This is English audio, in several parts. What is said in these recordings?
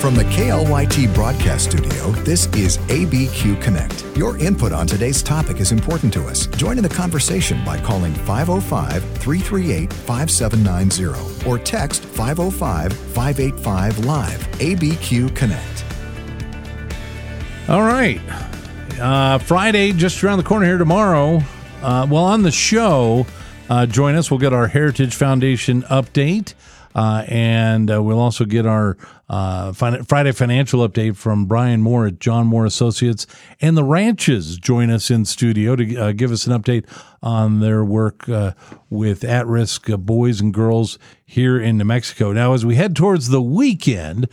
From the KLYT broadcast studio, this is ABQ Connect. Your input on today's topic is important to us. Join in the conversation by calling 505 338 5790 or text 505 585 Live. ABQ Connect. All right. Uh, Friday, just around the corner here tomorrow. Uh, well, on the show, uh, join us. We'll get our Heritage Foundation update. Uh, and uh, we'll also get our uh, Friday financial update from Brian Moore at John Moore Associates. And the ranches join us in studio to uh, give us an update on their work uh, with at risk uh, boys and girls here in New Mexico. Now, as we head towards the weekend,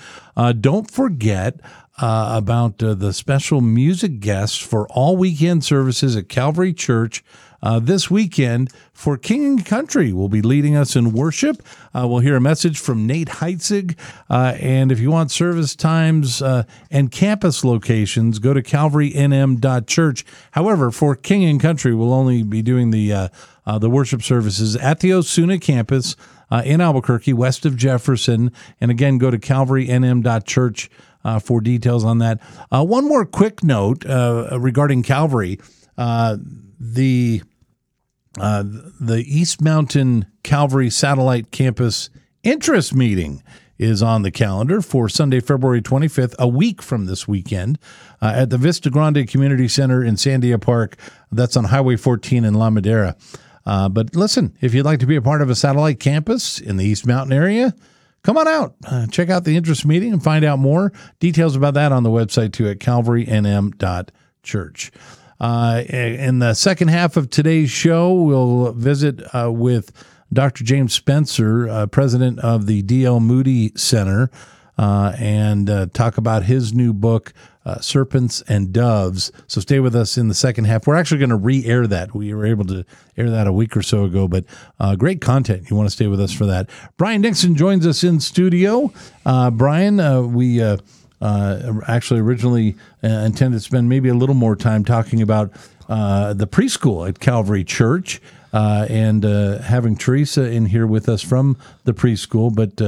don't forget. About the special music guests for all weekend services at Calvary Church uh, this weekend for King and Country will be leading us in worship. Uh, we'll hear a message from Nate Heitzig. Uh, and if you want service times uh, and campus locations, go to calvarynm.church. However, for King and Country, we'll only be doing the uh, uh, the worship services at the Osuna campus in Albuquerque, west of Jefferson. And again, go to calvarynm.church uh, for details on that. Uh, one more quick note uh, regarding Calvary the uh, the East Mountain Calvary Satellite Campus interest meeting is on the calendar for Sunday, February 25th, a week from this weekend, uh, at the Vista Grande Community Center in Sandia Park. That's on Highway 14 in La Madera. Uh, but listen, if you'd like to be a part of a satellite campus in the East Mountain area, come on out. Uh, check out the interest meeting and find out more. Details about that on the website too at calvarynm.church. Uh, in the second half of today's show, we'll visit uh, with Dr. James Spencer, uh, president of the D.L. Moody Center, uh, and uh, talk about his new book, uh, Serpents and Doves. So stay with us in the second half. We're actually going to re air that. We were able to air that a week or so ago, but great content. You want to stay with us for that. Brian Nixon joins us in studio. Brian, we uh, actually originally uh, intended to spend maybe a little more time talking about uh, the preschool at Calvary Church. Uh, and uh, having Teresa in here with us from the preschool, but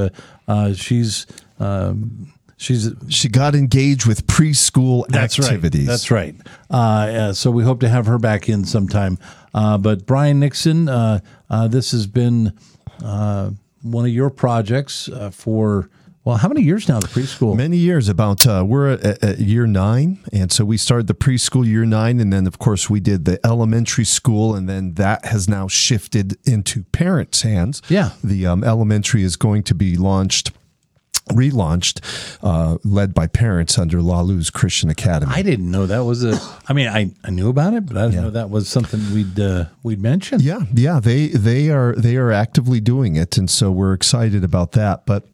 uh, she's um, she's she got engaged with preschool that's activities. Right, that's right. Uh, so we hope to have her back in sometime. Uh, but Brian Nixon, uh, this has been one of your projects for well, how many years now the preschool? Many years. About uh, we're at, at, year nine, and so we started the preschool year nine, and then of course we did the elementary school, and then that has now shifted into parents' hands. Yeah, the um, elementary is going to be launched relaunched, uh, led by parents under La Luz Christian Academy. I didn't know that was a. I mean, I, I knew about it, but I didn't yeah. know that was something we'd uh, we'd mention. Yeah, yeah, they they are they are actively doing it, and so we're excited about that. But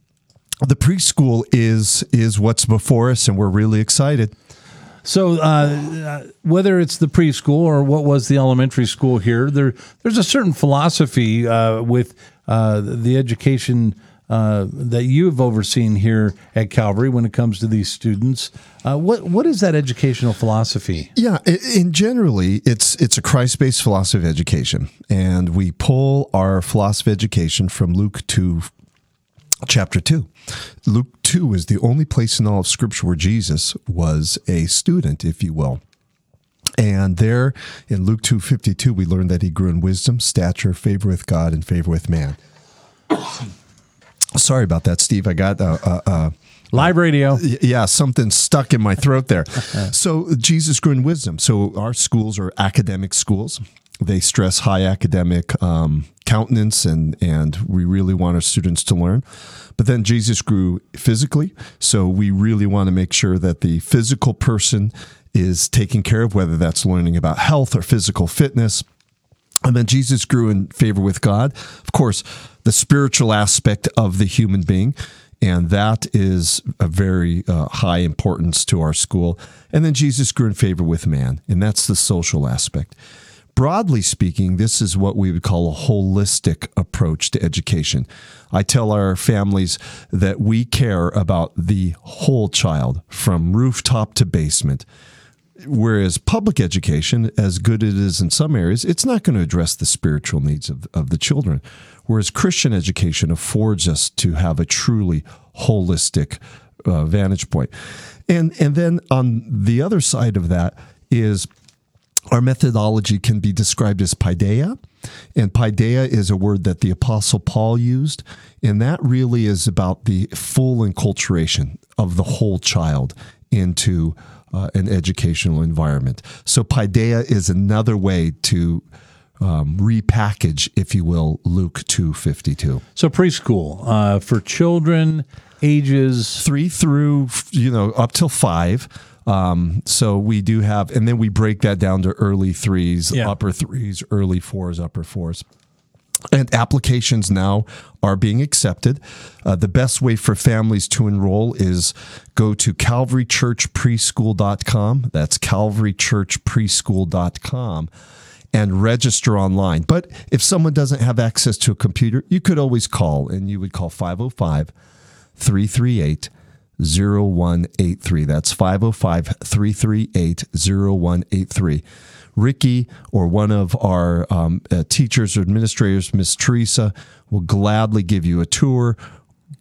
the preschool is is what's before us, and we're really excited. So, uh, whether it's the preschool or what was the elementary school here, there there's a certain philosophy uh, with uh, the education uh, that you've overseen here at Calvary when it comes to these students. Uh, what what is that educational philosophy? Yeah, in generally, it's it's a Christ based philosophy of education, and we pull our philosophy of education from Luke two chapter 2. Luke 2 is the only place in all of Scripture where Jesus was a student, if you will. And there in Luke 2:52 we learn that he grew in wisdom, stature, favor with God and favor with man. Sorry about that, Steve. I got uh, uh, uh, live radio. Yeah, something stuck in my throat there. so Jesus grew in wisdom. So our schools are academic schools. They stress high academic um, countenance, and and we really want our students to learn. But then Jesus grew physically, so we really want to make sure that the physical person is taken care of, whether that's learning about health or physical fitness. And then Jesus grew in favor with God. Of course, the spiritual aspect of the human being and that is a very uh, high importance to our school. And then Jesus grew in favor with man, and that's the social aspect broadly speaking, this is what we would call a holistic approach to education. I tell our families that we care about the whole child from rooftop to basement. Whereas public education, as good as it is in some areas, it's not going to address the spiritual needs of, of the children. Whereas Christian education affords us to have a truly holistic uh, vantage point. And and then on the other side of that is our methodology can be described as paideia. And paideia is a word that the Apostle Paul used. And that really is about the full enculturation of the whole child into uh, an educational environment. So paideia is another way to um, repackage, if you will, Luke 252. So preschool uh, for children ages three through, you know, up till five. Um, so we do have, and then we break that down to early threes, Yeah. upper threes, early fours, upper fours. And applications now are being accepted. Uh, the best way for families to enroll is go to calvarychurchpreschool.com. That's calvarychurchpreschool.com and register online. But if someone doesn't have access to a computer, you could always call and you would call 505 338 0183. That's 505 338 0183. Ricky or one of our um, uh, teachers or administrators, Miss Teresa, will gladly give you a tour,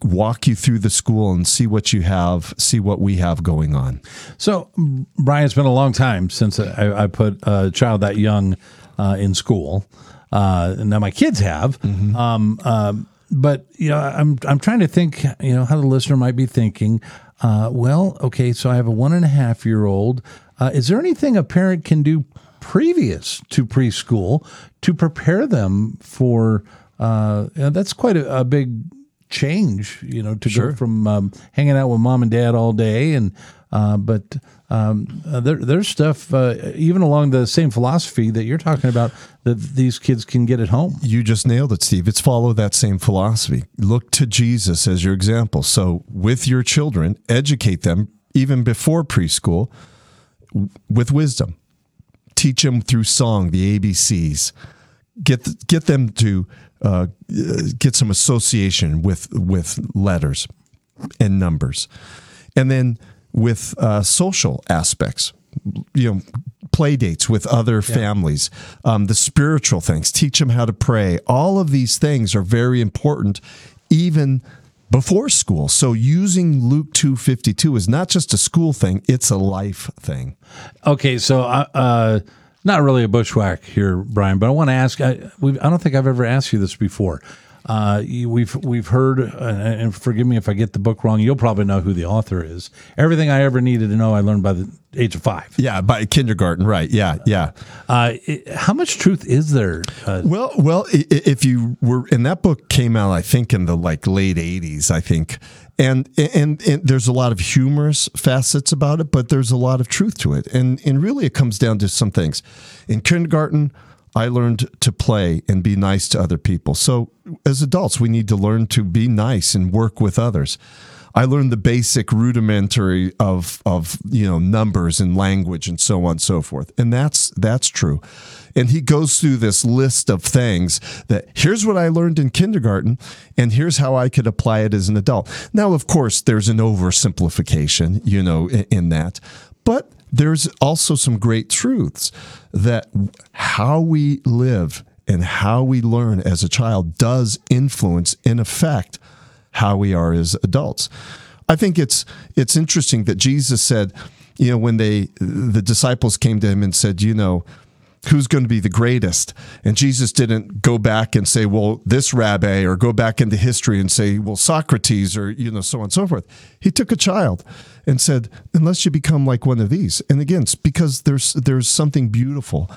walk you through the school, and see what you have, see what we have going on. So, Brian, it's been a long time since I, I put a child that young uh, in school. Uh, now my kids have, um, um, but you know, I'm I'm trying to think, you know, how the listener might be thinking. Uh, well, okay, so I have a one and a half year old. Uh, is there anything a parent can do previous to preschool to prepare them for? Uh, you know, that's quite a, a big change, you know, to go from um, hanging out with mom and dad all day and uh, but um, uh, there, there's stuff uh, even along the same philosophy that you're talking about that these kids can get at home. You just nailed it, Steve. It's follow that same philosophy. Look to Jesus as your example. So, with your children, educate them even before preschool with wisdom. Teach them through song, the ABCs. Get get them to uh, get some association with with letters and numbers, and then with uh, social aspects. You know, play dates with other families, um, the spiritual things. Teach them how to pray. All of these things are very important, even before school. So using Luke two fifty two is not just a school thing; it's a life thing. Okay, so uh, uh, not really a bushwhack here, Brian, but I want to ask. I, we've, I don't think I've ever asked you this before. Uh, you, we've we've heard, uh, and forgive me if I get the book wrong. You'll probably know who the author is. Everything I ever needed to know, I learned by the age of five. Yeah, by kindergarten, right? Yeah, yeah. Uh, it- how much truth is there? Uh, Well, well, if you were, and that book came out, I think, in the like late '80s, I think, and and, and there's a lot of humorous facets about it, but there's a lot of truth to it, and and really, it comes down to some things. In kindergarten, I learned to play and be nice to other people. So, as adults, we need to learn to be nice and work with others. I learned the basic rudimentary of of you know numbers and language and so on and so forth, and that's that's true. And he goes through this list of things that here's what I learned in kindergarten, and here's how I could apply it as an adult. Now, of course, there's an oversimplification, you know, in, in that, but there's also some great truths that how we live and how we learn as a child does influence, in effect, how we are as adults. I think it's it's interesting that Jesus said, you know, when they the disciples came to him and said, you know, who's going to be the greatest? And Jesus didn't go back and say, well, this rabbi, or go back into history and say, well, Socrates, or you know, so on and so forth. He took a child and said, unless you become like one of these. And again, because there's there's something beautiful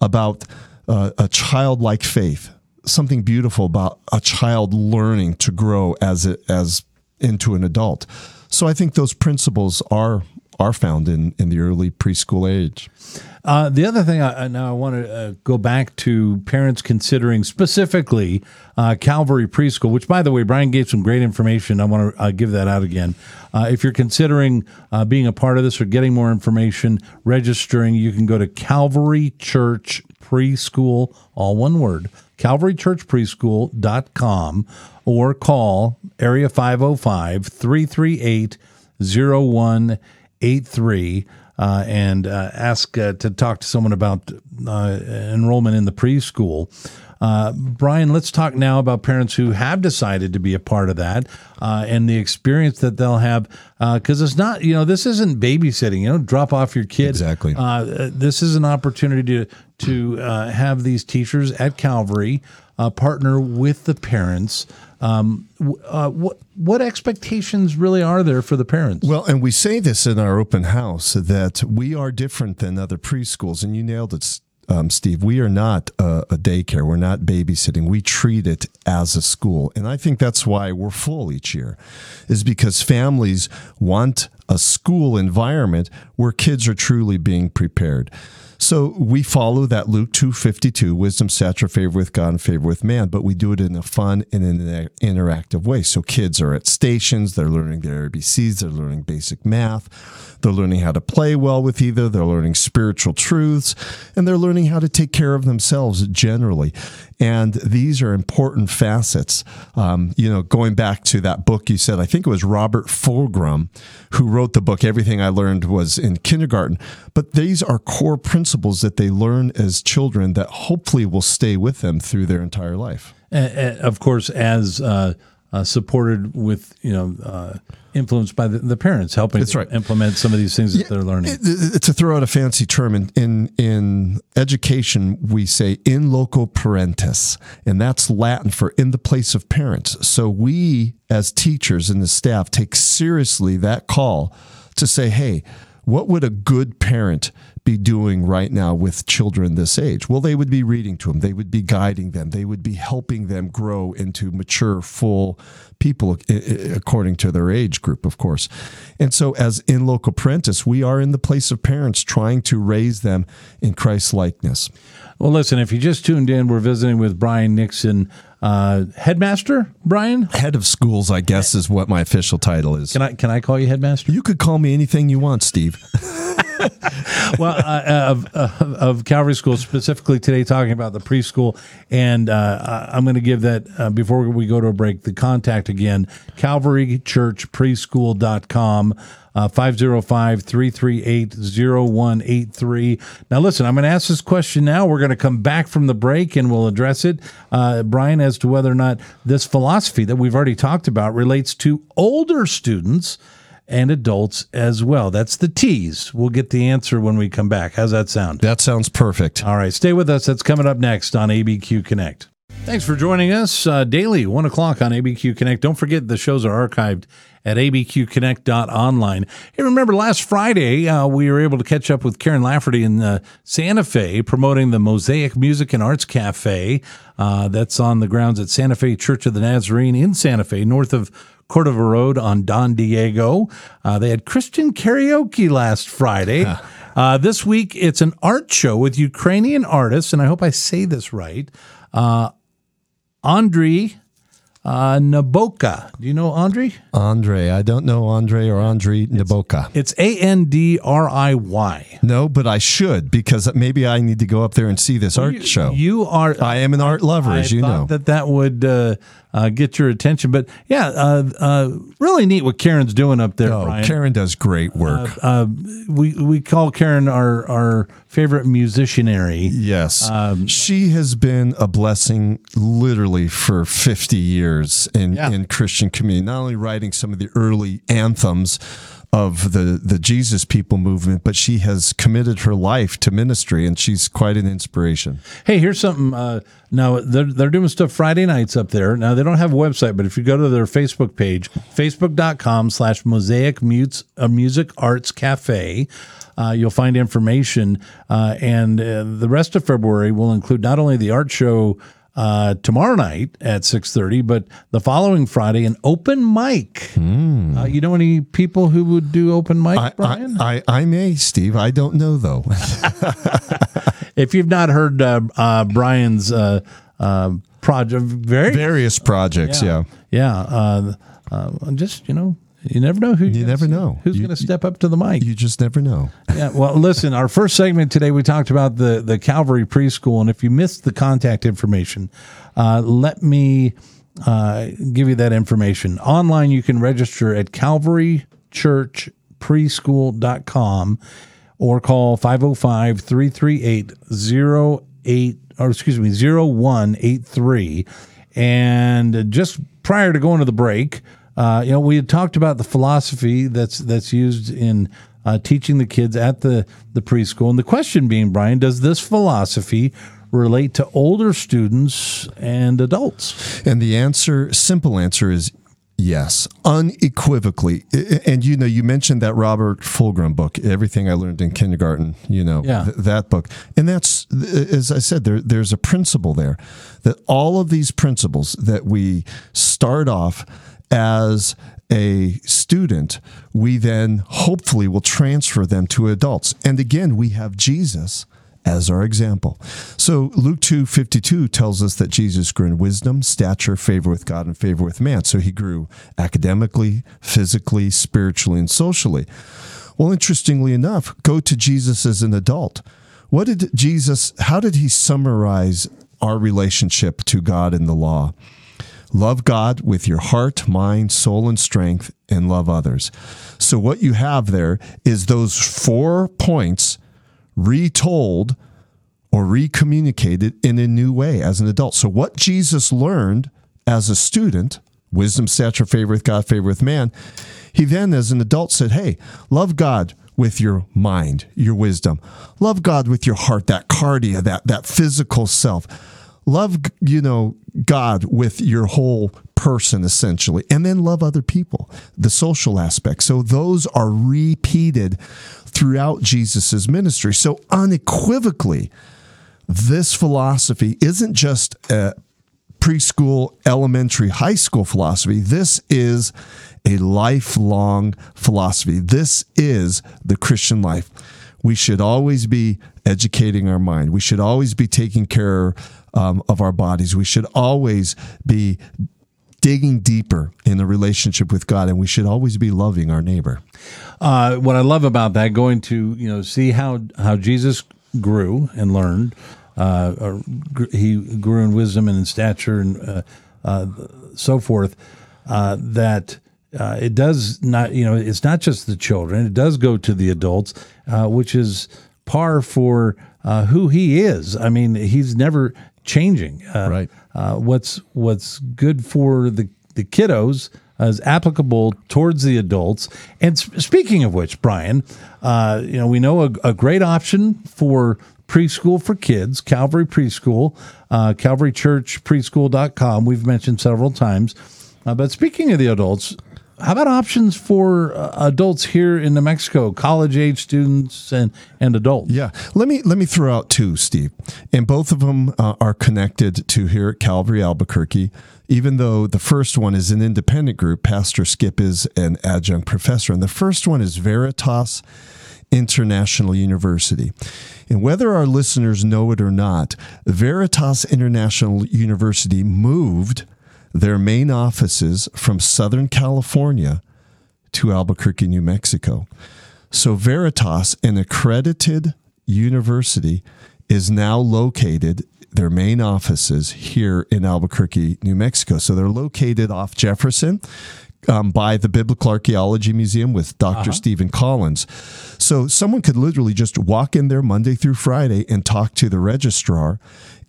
about uh, a childlike faith something beautiful about a child learning to grow as it as into an adult. So I think those principles are are found in in the early preschool age. Uh, the other thing, I, now I want to uh, go back to parents considering specifically uh, Calvary Preschool, which, by the way, Brian gave some great information. I want to uh, give that out again. Uh, if you're considering being a part of this or getting more information, registering, you can go to Calvary Church Preschool, all one word, calvarychurchpreschool.com, or call area 505 338 0183 uh, and uh, ask uh, to talk to someone about uh, enrollment in the preschool. Uh, Brian, let's talk now about parents who have decided to be a part of that uh, and the experience that they'll have. Because it's not, you know, this isn't babysitting. You know, drop off your kid. Exactly. Uh, this is an opportunity to to uh, have these teachers at Calvary uh, partner with the parents. Um, uh, what what expectations really are there for the parents? Well, and we say this in our open house that we are different than other preschools, and you nailed it, um, Steve. We are not a, a, daycare. We're not babysitting. We treat it as a school, and I think that's why we're full each year, is because families want a school environment where kids are truly being prepared. So we follow that Luke 252, wisdom, stature, favor with God and favor with man, but we do it in a fun and in an interactive way. So kids are at stations, they're learning their ABCs, they're learning basic math, they're learning how to play well with either, they're learning spiritual truths, and they're learning how to take care of themselves generally. And these are important facets. Um, you know, going back to that book you said, I think it was Robert Fulghum who wrote the book, Everything I Learned Was in Kindergarten. But these are core principles that they learn as children that hopefully will stay with them through their entire life. Uh, of course, as uh, uh, supported with you know uh, influenced by the, the parents helping That's right. implement some of these things that yeah, they're learning. to throw out a fancy term in, in in education, we say in loco parentis, and that's Latin for in the place of parents. So we as teachers and the staff take seriously that call to say, hey, what would a good parent be doing right now with children this age? Well, they would be reading to them, they would be guiding them, they would be helping them grow into mature, full people uh, uh, according to their age group, of course. And so, as in loco parentis, we are in the place of parents trying to raise them in Christ's likeness. Well, listen, if you just tuned in, we're visiting with Brian Nixon. Uh, headmaster, Brian. Head of schools, I guess, is what my official title is. Can I can I call you headmaster? You could call me anything you want, Steve. well, uh, of, uh, of Calvary School, specifically today, talking about the preschool. And uh, I'm going to give that, uh, before we go to a break, the contact again calvarychurchpreschool.com. Uh, 505 338 0183. Now, listen, I'm going to ask this question now. We're going to come back from the break and we'll address it, uh, Brian, as to whether or not this philosophy that we've already talked about relates to older students and adults as well. That's the tease. We'll get the answer when we come back. How's that sound? That sounds perfect. All right, stay with us. That's coming up next on ABQ Connect. Thanks for joining us uh, daily, 1 o'clock on ABQ Connect. Don't forget the shows are archived at abqconnect.online. Hey, remember last Friday, uh, we were able to catch up with Karen Lafferty in uh, Santa Fe promoting the Mosaic Music and Arts Cafe. Uh, that's on the grounds at Santa Fe Church of the Nazarene in Santa Fe, north of Cordova Road on Don Diego. Uh, they had Christian karaoke last Friday. Uh, this week, it's an art show with Ukrainian artists, and I hope I say this right. Uh, Andriy uh, Naboka. Do you know Andre? Andre. I don't know Andre or Andre Naboka. It's A N D R I Y. No, but I should because maybe I need to go up there and see this art you, show. You are. I am an art lover, I as you know. That that would uh, uh, get your attention. But yeah, uh, uh, really neat what Karen's doing up there. Oh, Brian. Karen does great work. Uh, uh, we we call Karen our our favorite musicianary. Yes, um, she has been a blessing, literally for fifty years in yeah. in Christian community. Not only writing some of the early anthems of the the Jesus People movement, but she has committed her life to ministry, and she's quite an inspiration. Hey, here's something. Uh, now they're they're doing stuff Friday nights up there. Now they don't have a website, but if you go to their Facebook page, facebook.com/slash Mosaic uh, Music Arts Cafe. Uh, you'll find information, uh, and uh, the rest of February will include not only the art show uh, tomorrow night at 6.30 but the following friday an open mic. Mm. uh, you know any people who would do open mic I, brian? I, I, I, may steve. I don't know though. If you've not heard uh, uh brian's uh, uh, project very, various projects yeah. yeah, yeah just you know you never know who you never know who's going to step up to the mic. You just never know. yeah. Well, listen. Our first segment today, we talked about the the Calvary preschool, and if you missed the contact information, uh, let me uh, give you that information. Online, you can register at calvarychurchpreschool.com or call 505 338 08 or excuse me, 0183. And just prior to going to the break, uh, you know, we had talked about the philosophy that's that's used in uh, teaching the kids at the the preschool, and the question being, Brian, does this philosophy relate to older students and adults? And the answer, simple answer, is Yes, unequivocally. And you know, you mentioned that Robert Fulghum book, Everything I Learned in Kindergarten, you know, yeah. th- that book. And that's, as I said, there, there's a principle there that all of these principles that we start off as a student, we then hopefully will transfer them to adults. And again, we have Jesus as our example. So Luke 2:52 tells us that Jesus grew in wisdom, stature, favor with God and favor with man. So he grew academically, physically, spiritually and socially. Well, interestingly enough, go to Jesus as an adult. What did Jesus how did he summarize our relationship to God in the law? Love God with your heart, mind, soul, and strength, and love others. So, what you have there is those four points retold or recommunicated in a new way as an adult. So, what Jesus learned as a student, wisdom, stature, favor with God, favor with man, he then, as an adult, said, Hey, love God with your mind, your wisdom. Love God with your heart, that cardia, that, that physical self. Love, you know, God with your whole person, essentially. And then love other people, the social aspect. So those are repeated throughout Jesus's ministry. So unequivocally, this philosophy isn't just a preschool, elementary, high school philosophy. This is a lifelong philosophy. This is the Christian life. We should always be educating our mind. We should always be taking care um, of our bodies. We should always be digging deeper in the relationship with God, and we should always be loving our neighbor. Uh, what I love about that, going to you know see how how Jesus grew and learned. Uh, he grew in wisdom and in stature and uh, uh so forth. Uh, that uh, it does not, you know, it's not just the children; it does go to the adults, which is par for who he is. I mean, he's never changing. right uh, what's what's good for the the kiddos is applicable towards the adults. And speaking of which, Brian, uh, you know we know a, a, great option for preschool for kids, Calvary Preschool, uh, Calvary Church Preschool.com. We've mentioned several times. Uh, but speaking of the adults, how about options for uh, adults here in New Mexico, college age students and and adults? Yeah, let me let me throw out two, Steve, and both of them uh, are connected to here at Calvary Albuquerque. Even though the first one is an independent group, Pastor Skip is an adjunct professor, and the first one is Veritas International University. And whether our listeners know it or not, Veritas International University moved their main offices from Southern California to Albuquerque, New Mexico. So Veritas, an accredited university, is now located their main offices here in Albuquerque, New Mexico. So they're located off Jefferson um, by the Biblical Archaeology Museum with doctor uh-huh. Stephen Collins. So someone could literally just walk in there Monday through Friday and talk to the registrar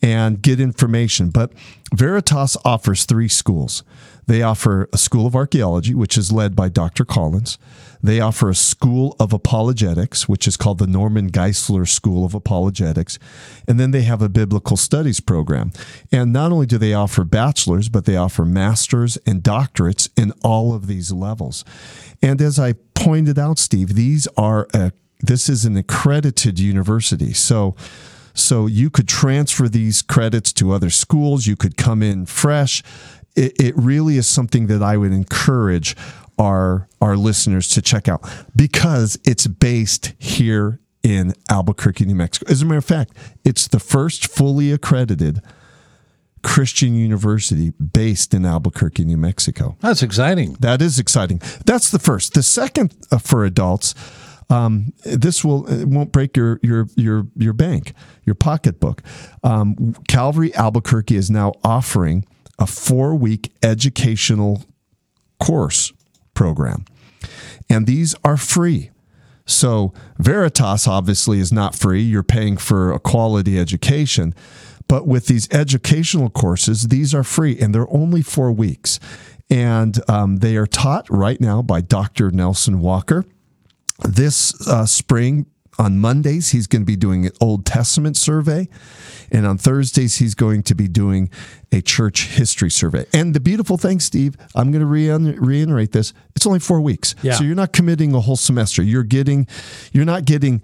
and get information. But Veritas offers three schools. They offer a school of archaeology, which is led by Dr. Collins. They offer a school of apologetics, which is called the Norman Geisler School of Apologetics. And then they have a biblical studies program. And not only do they offer bachelor's, but they offer master's and doctorates in all of these levels. And as I pointed out, Steve, these are a, this is an accredited university. So so you could transfer these credits to other schools. You could come in fresh. It, it really is something that I would encourage our our listeners to check out because it's based here in Albuquerque, New Mexico. As a matter of fact, it's the first fully accredited Christian university based in Albuquerque, New Mexico. That's exciting. That is exciting. That's the first. The second uh, for adults um, this will it won't break your your your your bank, your pocketbook. Um, Calvary Albuquerque is now offering a four week educational course program, and these are free. So Veritas obviously is not free. You're paying for a quality education. But with these educational courses, these are free and they're only four weeks. And um, they are taught right now by Dr. Nelson Walker. This uh, spring, on Mondays, he's going to be doing an Old Testament survey. And on Thursdays, he's going to be doing a church history survey. And the beautiful thing, Steve, I'm going to re- reiterate this. It's only four weeks. Yeah. So you're not committing a whole semester. You're getting, you're not getting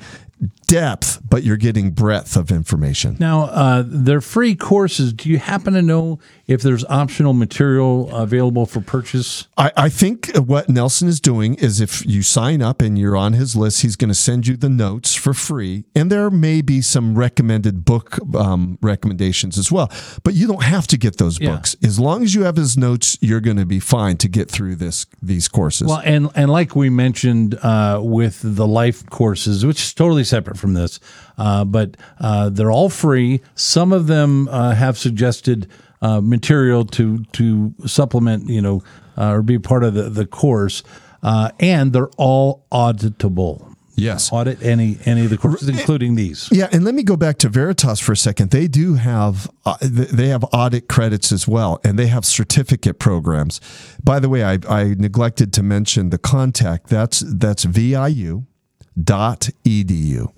depth, but you're getting breadth of information. Now, uh, they're free courses. Do you happen to know if there's optional material available for purchase? I, I think what Nelson is doing is if you sign up and you're on his list, he's going to send you the notes for free. And there may be some recommended book um, recommendations as well. But you don't have to get those Yeah. books. As long as you have his notes, you're going to be fine to get through this these courses. Well, and and like we mentioned uh, with the life courses, which is totally separate from this, uh, but uh, they're all free. Some of them uh, have suggested uh, material to to supplement, you know, uh, or be part of the the course, uh, and they're all auditable. yes. Audit any any of the courses, including these. Yeah, and let me go back to Veritas for a second. They do have uh, they have audit credits as well, and they have certificate programs. By the way, I, I neglected to mention the contact. That's that's viu dot edu.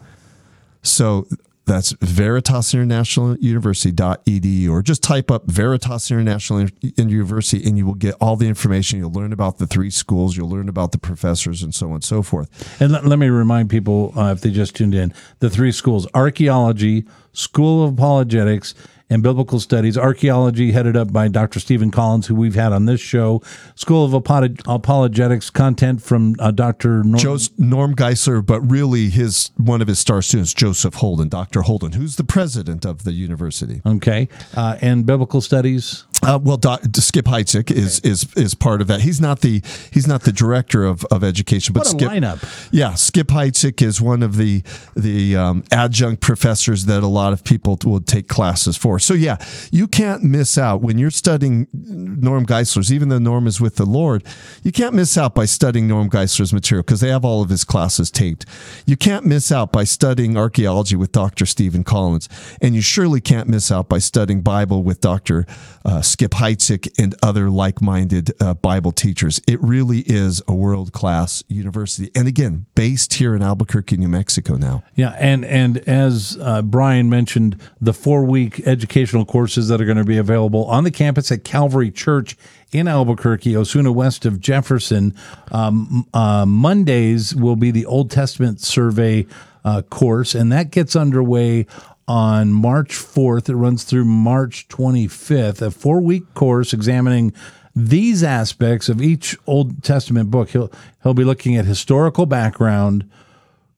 So that's Veritas International University dot edu, or just type up Veritas International University, and you will get all the information. You'll learn about the three schools. You'll learn about the professors, and so on and so forth. And let, let me remind people, uh, if they just tuned in, the three schools archaeology, School of Apologetics, and Biblical Studies. Archaeology, headed up by Dr. Stephen Collins, who we've had on this show. School of Apo- Apologetics, content from uh, Dr. Norm. Joe's Norm Geisler, but really his one of his star students, Joseph Holden, Dr. Holden, who's the president of the university. Okay. Uh, and Biblical Studies. Uh, well, doc, Skip Heitzig is is is part of that. He's not the he's not the director of, of education, but Skip, lineup. Yeah, Skip Heitzig is one of the the um, adjunct professors that a lot of people will take classes for. So yeah, you can't miss out when you're studying Norm Geisler's. Even though Norm is with the Lord, you can't miss out by studying Norm Geisler's material because they have all of his classes taped. You can't miss out by studying archaeology with Dr. Stephen Collins, and you surely can't miss out by studying Bible with Dr. Uh, Skip Heitzig and other like-minded uh, Bible teachers. It really is a world-class university, and again, based here in Albuquerque, New Mexico. Now, Yeah, and and as uh, Brian mentioned, the four week educational courses that are going to be available on the campus at Calvary Church in Albuquerque, Osuna, west of Jefferson. Um, uh, Mondays will be the Old Testament survey uh, course, and that gets underway on March 4th. It runs through March 25th, a four week course examining these aspects of each Old Testament book. He'll he'll be looking at historical background,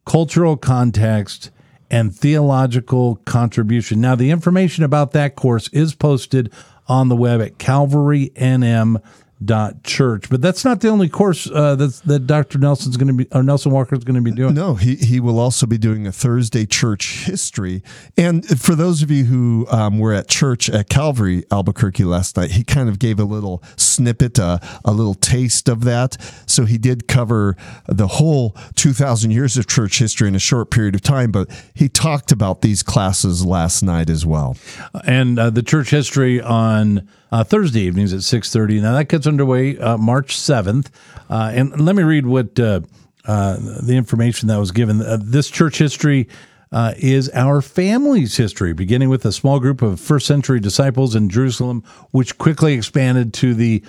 cultural context, and theological contribution. Now, the information about that course is posted on the web at calvarynm.church. But that's not the only course uh, that's, that Dr. Nelson's going to be, or Nelson walker's going to be doing. no, he he will also be doing a Thursday church history. And for those of you who um, were at church at Calvary Albuquerque last night, he kind of gave a little snippet, uh, a little taste of that. So he did cover the whole 2,000 years of church history in a short period of time, but he talked about these classes last night as well. and uh, the church history on uh, Thursday evenings at six thirty. Now that gets underway uh, March seventh, uh, and let me read what uh, uh, the information that was given. Uh, this church history. Is our family's history, beginning with a small group of first century disciples in Jerusalem, which quickly expanded to the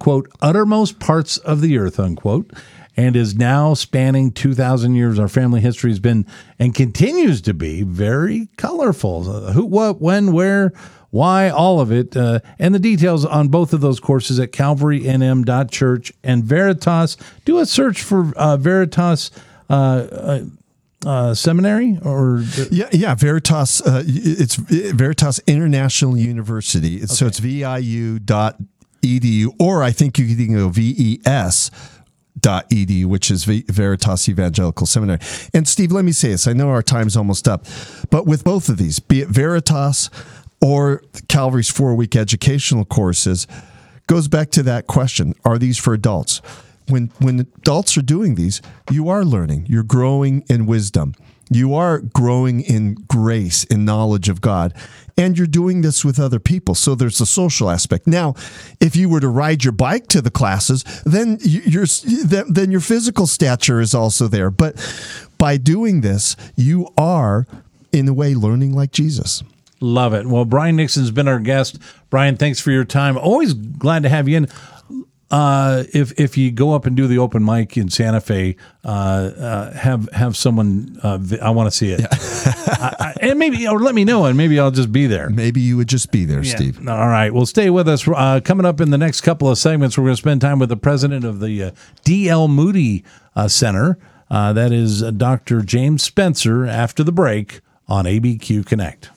quote, uttermost parts of the earth, unquote, and is now spanning 2,000 years. Our family history has been and continues to be very colorful. Who, what, when, where, why, all of it. Uh, and the details on both of those courses at calvarynm.church and Veritas. Do a search for uh, Veritas. Uh, uh, uh, seminary or Yeah, yeah. Veritas, uh, it's Veritas International University. It's, So it's edu or I think you can go ves dot edu, which is Veritas Evangelical Seminary. And Steve, let me say this. I know our time's almost up, but with both of these, be it Veritas or Calvary's four week educational courses, goes back to that question: Are these for adults? When when adults are doing these, you are learning. You're growing in wisdom. You are growing in grace, in knowledge of God, and you're doing this with other people. So there's a social aspect. Now, if you were to ride your bike to the classes, then your then your physical stature is also there. But by doing this, you are in a way learning like Jesus. Love it. Well, Brian Nixon's been our guest. Brian, thanks for your time. Always glad to have you in. Uh, if if you go up and do the open mic in Santa Fe, uh, uh, have have someone. Uh, I want to see it, yeah. I, I, and maybe or let me know, and maybe I'll just be there. Maybe you would just be there, yeah. Steve. All right. Well, stay with us. Uh, coming up in the next couple of segments, we're going to spend time with the president of the uh, D.L. Moody Center. that is Dr. James Spencer. After the break on ABQ Connect.